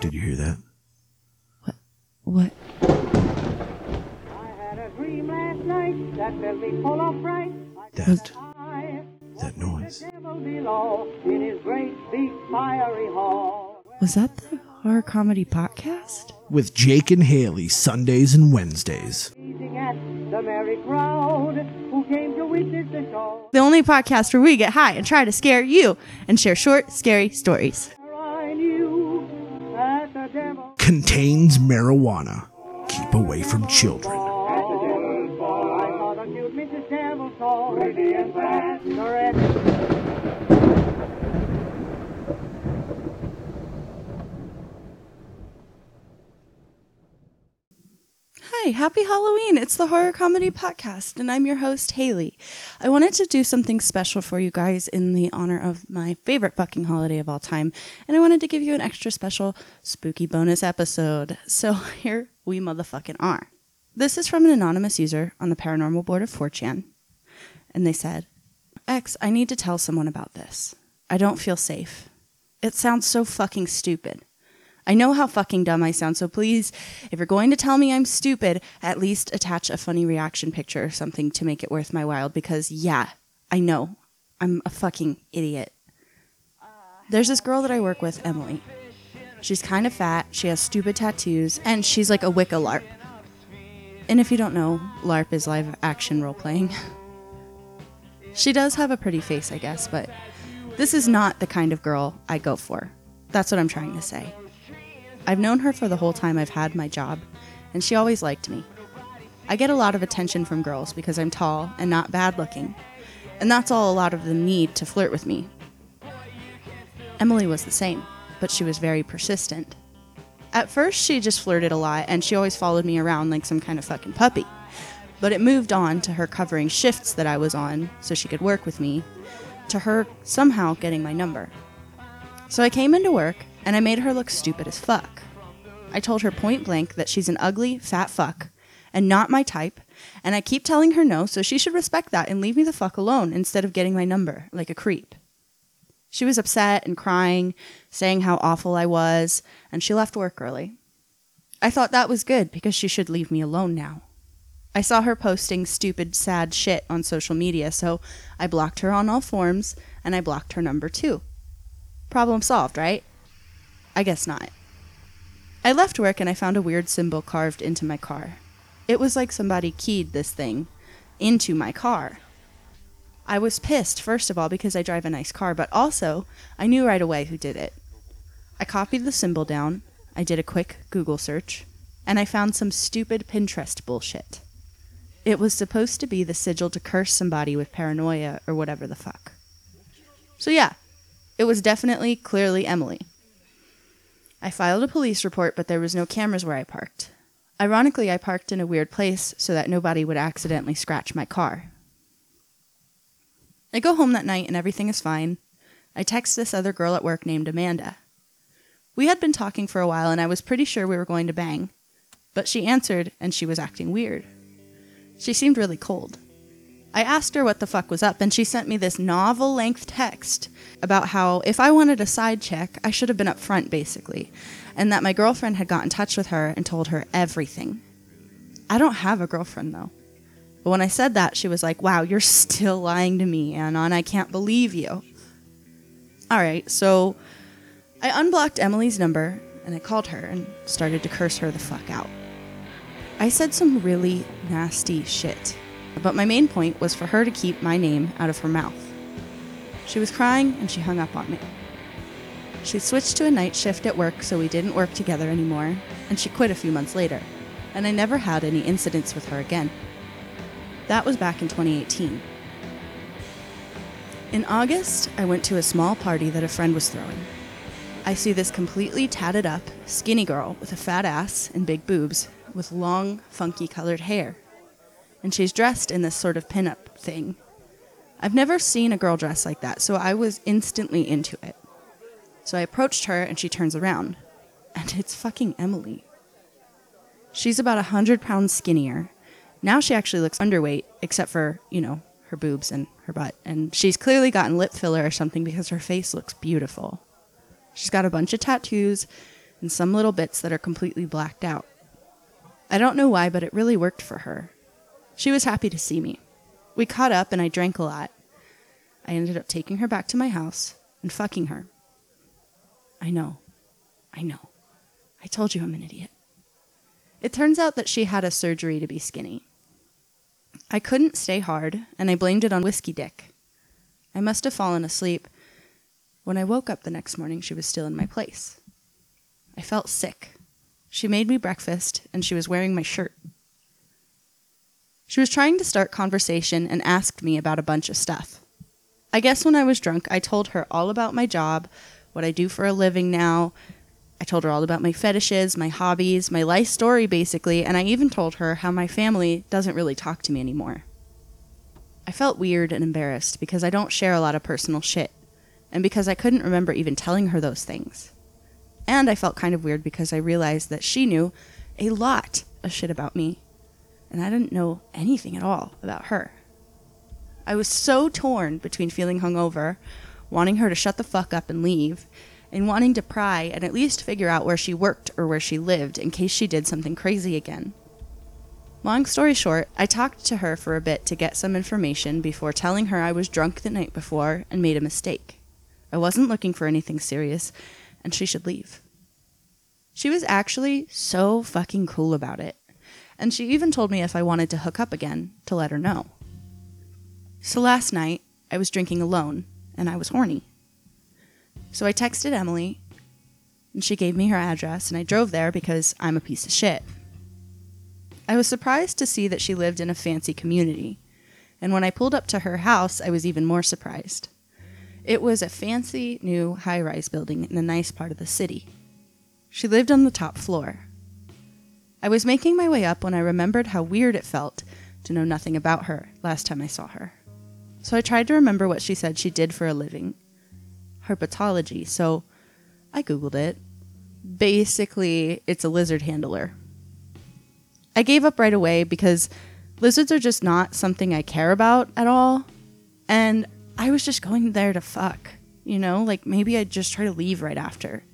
Did you hear that? What? What? I had a dream last night that filled me full of fright. I That- noise. the devil below in his great big fiery hall. Was that the horror comedy podcast? With Jake and Haley Sundays and Wednesdays. The merry crowd who came to witness the show. The only podcast where we get high and try to scare you and share short, scary stories. Contains marijuana. Keep away from children. At the devil's ball, I saw the cute Mrs. Devil so pretty and fast. Correct. Happy Halloween. It's the Horror Comedy Podcast, and I'm your host, Haley. I wanted to do something special for you guys in the honor of my favorite fucking holiday of all time, and I wanted to give you an extra special spooky bonus episode. So here we motherfucking are. This is from an anonymous user on the paranormal board of 4chan, and they said, X, I need to tell someone about this. I don't feel safe. It sounds so fucking stupid. I know how fucking dumb I sound, so please, if you're going to tell me I'm stupid, at least attach a funny reaction picture or something to make it worth my while because, yeah, I know. I'm a fucking idiot. There's this girl that I work with, Emily. She's kind of fat, she has stupid tattoos, and she's like a Wicca LARP. And if you don't know, LARP is live action role playing. she does have a pretty face, I guess, but this is not the kind of girl I go for. That's what I'm trying to say. I've known her for the whole time I've had my job, and she always liked me. I get a lot of attention from girls because I'm tall and not bad looking, and that's all a lot of them need to flirt with me. Emily was the same, but she was very persistent. At first, she just flirted a lot, and she always followed me around like some kind of fucking puppy. But it moved on to her covering shifts that I was on so she could work with me, to her somehow getting my number. So I came into work and I made her look stupid as fuck. I told her point blank that she's an ugly, fat fuck and not my type, and I keep telling her no, so she should respect that and leave me the fuck alone instead of getting my number like a creep. She was upset and crying, saying how awful I was, and she left work early. I thought that was good because she should leave me alone now. I saw her posting stupid, sad shit on social media, so I blocked her on all forms and I blocked her number too. Problem solved, right? I guess not. I left work and I found a weird symbol carved into my car. It was like somebody keyed this thing into my car. I was pissed, first of all, because I drive a nice car, but also I knew right away who did it. I copied the symbol down, I did a quick Google search, and I found some stupid Pinterest bullshit. It was supposed to be the sigil to curse somebody with paranoia or whatever the fuck. So, yeah, it was definitely, clearly Emily. I filed a police report, but there was no cameras where I parked. Ironically, I parked in a weird place so that nobody would accidentally scratch my car. I go home that night and everything is fine. I text this other girl at work named Amanda. We had been talking for a while and I was pretty sure we were going to bang, but she answered and she was acting weird. She seemed really cold. I asked her what the fuck was up, and she sent me this novel length text about how if I wanted a side check, I should have been up front, basically, and that my girlfriend had got in touch with her and told her everything. I don't have a girlfriend, though. But when I said that, she was like, Wow, you're still lying to me, and I can't believe you. All right, so I unblocked Emily's number and I called her and started to curse her the fuck out. I said some really nasty shit, but my main point was for her to keep my name out of her mouth. She was crying and she hung up on me. She switched to a night shift at work so we didn't work together anymore, and she quit a few months later, and I never had any incidents with her again. That was back in 2018. In August, I went to a small party that a friend was throwing. I see this completely tatted up, skinny girl with a fat ass and big boobs with long, funky colored hair. And she's dressed in this sort of pinup thing. I've never seen a girl dress like that, so I was instantly into it. So I approached her and she turns around. And it's fucking Emily. She's about a hundred pounds skinnier. Now she actually looks underweight, except for, you know, her boobs and her butt. And she's clearly gotten lip filler or something because her face looks beautiful. She's got a bunch of tattoos, and some little bits that are completely blacked out. I don't know why, but it really worked for her. She was happy to see me. We caught up and I drank a lot. I ended up taking her back to my house and fucking her. I know. I know. I told you I'm an idiot. It turns out that she had a surgery to be skinny. I couldn't stay hard, and I blamed it on Whiskey Dick. I must have fallen asleep. When I woke up the next morning, she was still in my place. I felt sick. She made me breakfast, and she was wearing my shirt. She was trying to start conversation and asked me about a bunch of stuff. I guess when I was drunk, I told her all about my job, what I do for a living now. I told her all about my fetishes, my hobbies, my life story, basically, and I even told her how my family doesn't really talk to me anymore. I felt weird and embarrassed because I don't share a lot of personal shit, and because I couldn't remember even telling her those things. And I felt kind of weird because I realized that she knew a lot of shit about me, and I didn't know anything at all about her. I was so torn between feeling hungover, wanting her to shut the fuck up and leave, and wanting to pry and at least figure out where she worked or where she lived in case she did something crazy again. Long story short, I talked to her for a bit to get some information before telling her I was drunk the night before and made a mistake. I wasn't looking for anything serious, and she should leave. She was actually so fucking cool about it, and she even told me if I wanted to hook up again to let her know. So last night, I was drinking alone, and I was horny. So I texted Emily, and she gave me her address, and I drove there because I'm a piece of shit. I was surprised to see that she lived in a fancy community, and when I pulled up to her house, I was even more surprised. It was a fancy new high rise building in a nice part of the city. She lived on the top floor. I was making my way up when I remembered how weird it felt to know nothing about her last time I saw her. So I tried to remember what she said she did for a living herpetology, so I Googled it. Basically, it's a lizard handler. I gave up right away because lizards are just not something I care about at all. And I was just going there to fuck, you know? Like maybe I'd just try to leave right after.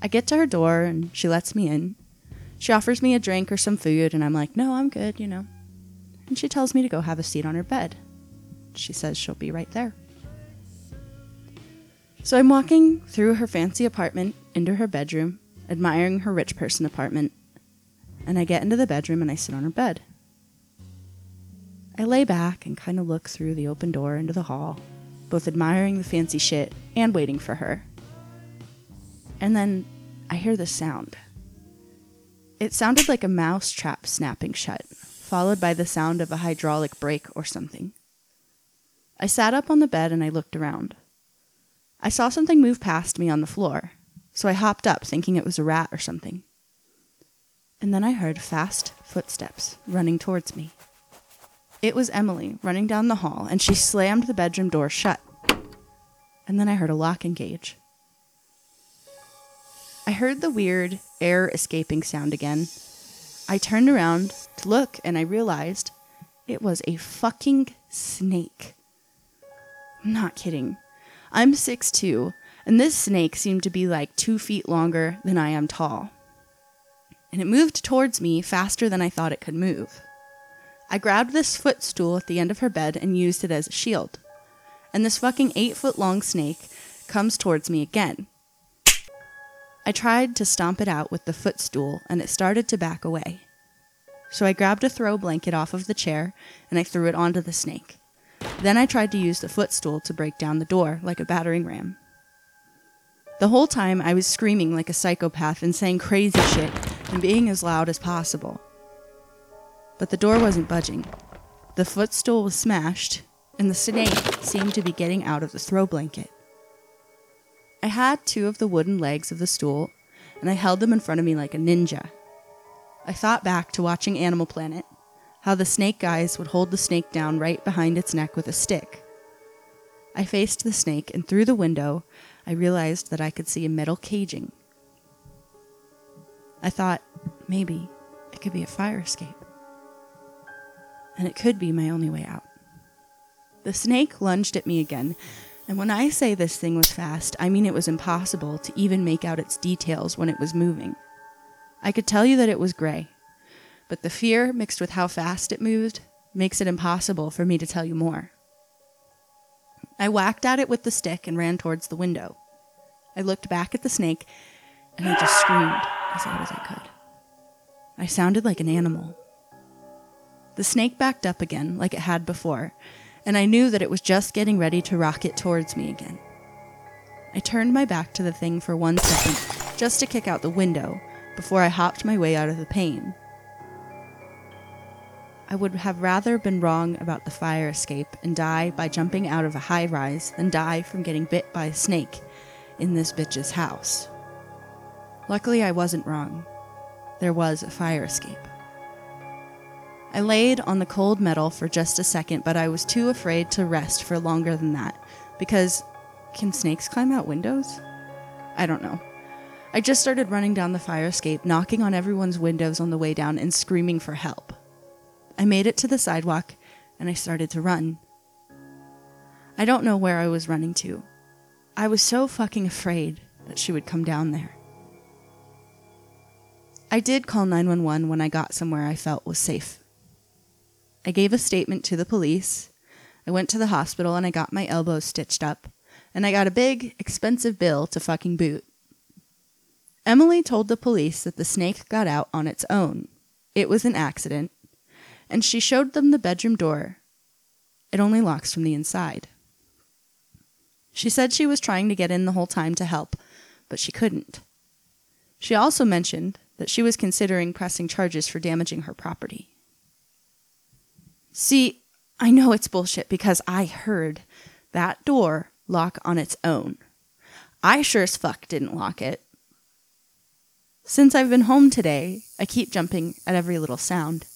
I get to her door and she lets me in. She offers me a drink or some food, and I'm like, no, I'm good, you know. And she tells me to go have a seat on her bed. She says she'll be right there. So I'm walking through her fancy apartment into her bedroom, admiring her rich person apartment, and I get into the bedroom and I sit on her bed. I lay back and kind of look through the open door into the hall, both admiring the fancy shit and waiting for her. And then I hear this sound. It sounded like a mouse trap snapping shut, followed by the sound of a hydraulic brake or something. I sat up on the bed and I looked around. I saw something move past me on the floor, so I hopped up thinking it was a rat or something. And then I heard fast footsteps running towards me. It was Emily running down the hall, and she slammed the bedroom door shut. And then I heard a lock engage. I heard the weird air escaping sound again. I turned around to look, and I realized it was a fucking snake. I'm not kidding. I'm 6'2, and this snake seemed to be like two feet longer than I am tall. And it moved towards me faster than I thought it could move. I grabbed this footstool at the end of her bed and used it as a shield. And this fucking eight foot long snake comes towards me again. I tried to stomp it out with the footstool and it started to back away. So I grabbed a throw blanket off of the chair and I threw it onto the snake. Then I tried to use the footstool to break down the door like a battering ram. The whole time I was screaming like a psychopath and saying crazy shit and being as loud as possible. But the door wasn't budging. The footstool was smashed, and the snake seemed to be getting out of the throw blanket. I had two of the wooden legs of the stool, and I held them in front of me like a ninja. I thought back to watching Animal Planet, how the snake guys would hold the snake down right behind its neck with a stick. I faced the snake, and through the window, I realized that I could see a metal caging. I thought maybe it could be a fire escape. And it could be my only way out. The snake lunged at me again, And when I say this thing was fast, I mean it was impossible to even make out its details when it was moving. I could tell you that it was gray, but the fear mixed with how fast it moved makes it impossible for me to tell you more. I whacked at it with the stick and ran towards the window. I looked back at the snake and I just screamed as loud as I could. I sounded like an animal. The snake backed up again, like it had before, and I knew that it was just getting ready to rocket towards me again. I turned my back to the thing for one second, just to kick out the window, before I hopped my way out of the pane. I would have rather been wrong about the fire escape and die by jumping out of a high rise than die from getting bit by a snake in this bitch's house. Luckily, I wasn't wrong. There was a fire escape. I laid on the cold metal for just a second, but I was too afraid to rest for longer than that because can snakes climb out windows? I don't know. I just started running down the fire escape, knocking on everyone's windows on the way down and screaming for help. I made it to the sidewalk and I started to run. I don't know where I was running to. I was so fucking afraid that she would come down there. I did call 911 when I got somewhere I felt was safe. I gave a statement to the police. I went to the hospital and I got my elbow stitched up. And I got a big, expensive bill to fucking boot. Emily told the police that the snake got out on its own. It was an accident. And she showed them the bedroom door. It only locks from the inside. She said she was trying to get in the whole time to help, but she couldn't. She also mentioned that she was considering pressing charges for damaging her property. See, I know it's bullshit because I heard that door lock on its own. I sure as fuck didn't lock it. Since I've been home today, I keep jumping at every little sound.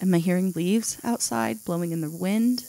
Am I hearing leaves outside blowing in the wind?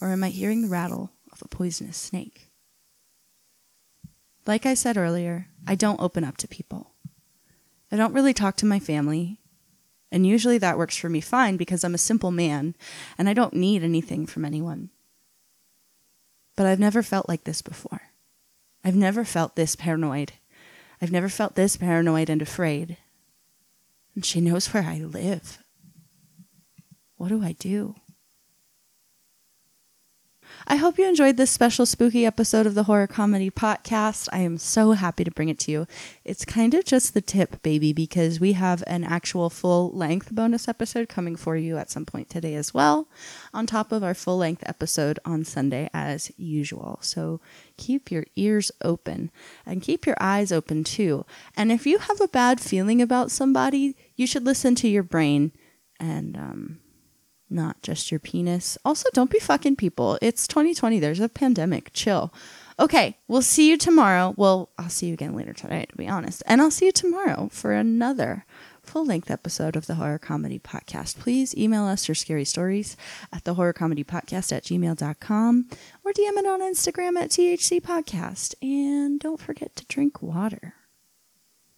Or am I hearing the rattle of a poisonous snake? Like I said earlier, I don't open up to people. I don't really talk to my family, and usually that works for me fine because I'm a simple man and I don't need anything from anyone. But I've never felt like this before. I've never felt this paranoid. I've never felt this paranoid and afraid. And she knows where I live. What do I do? I hope you enjoyed this special spooky episode of the Horror Comedy Podcast. I am so happy to bring it to you. It's kind of just the tip, baby, because we have an actual full length bonus episode coming for you at some point today as well, on top of our full length episode on Sunday as usual. So keep your ears open and keep your eyes open too. And if you have a bad feeling about somebody, you should listen to your brain and, um, not just your penis. Also, don't be fucking people. It's 2020. There's a pandemic. Chill. Okay, we'll see you tomorrow. Well, I'll see you again later tonight, to be honest. And I'll see you tomorrow for another full length episode of the Horror Comedy Podcast. Please email us your scary stories at the horror comedy podcast at gmail.com or DM it on Instagram at THC Podcast. And don't forget to drink water.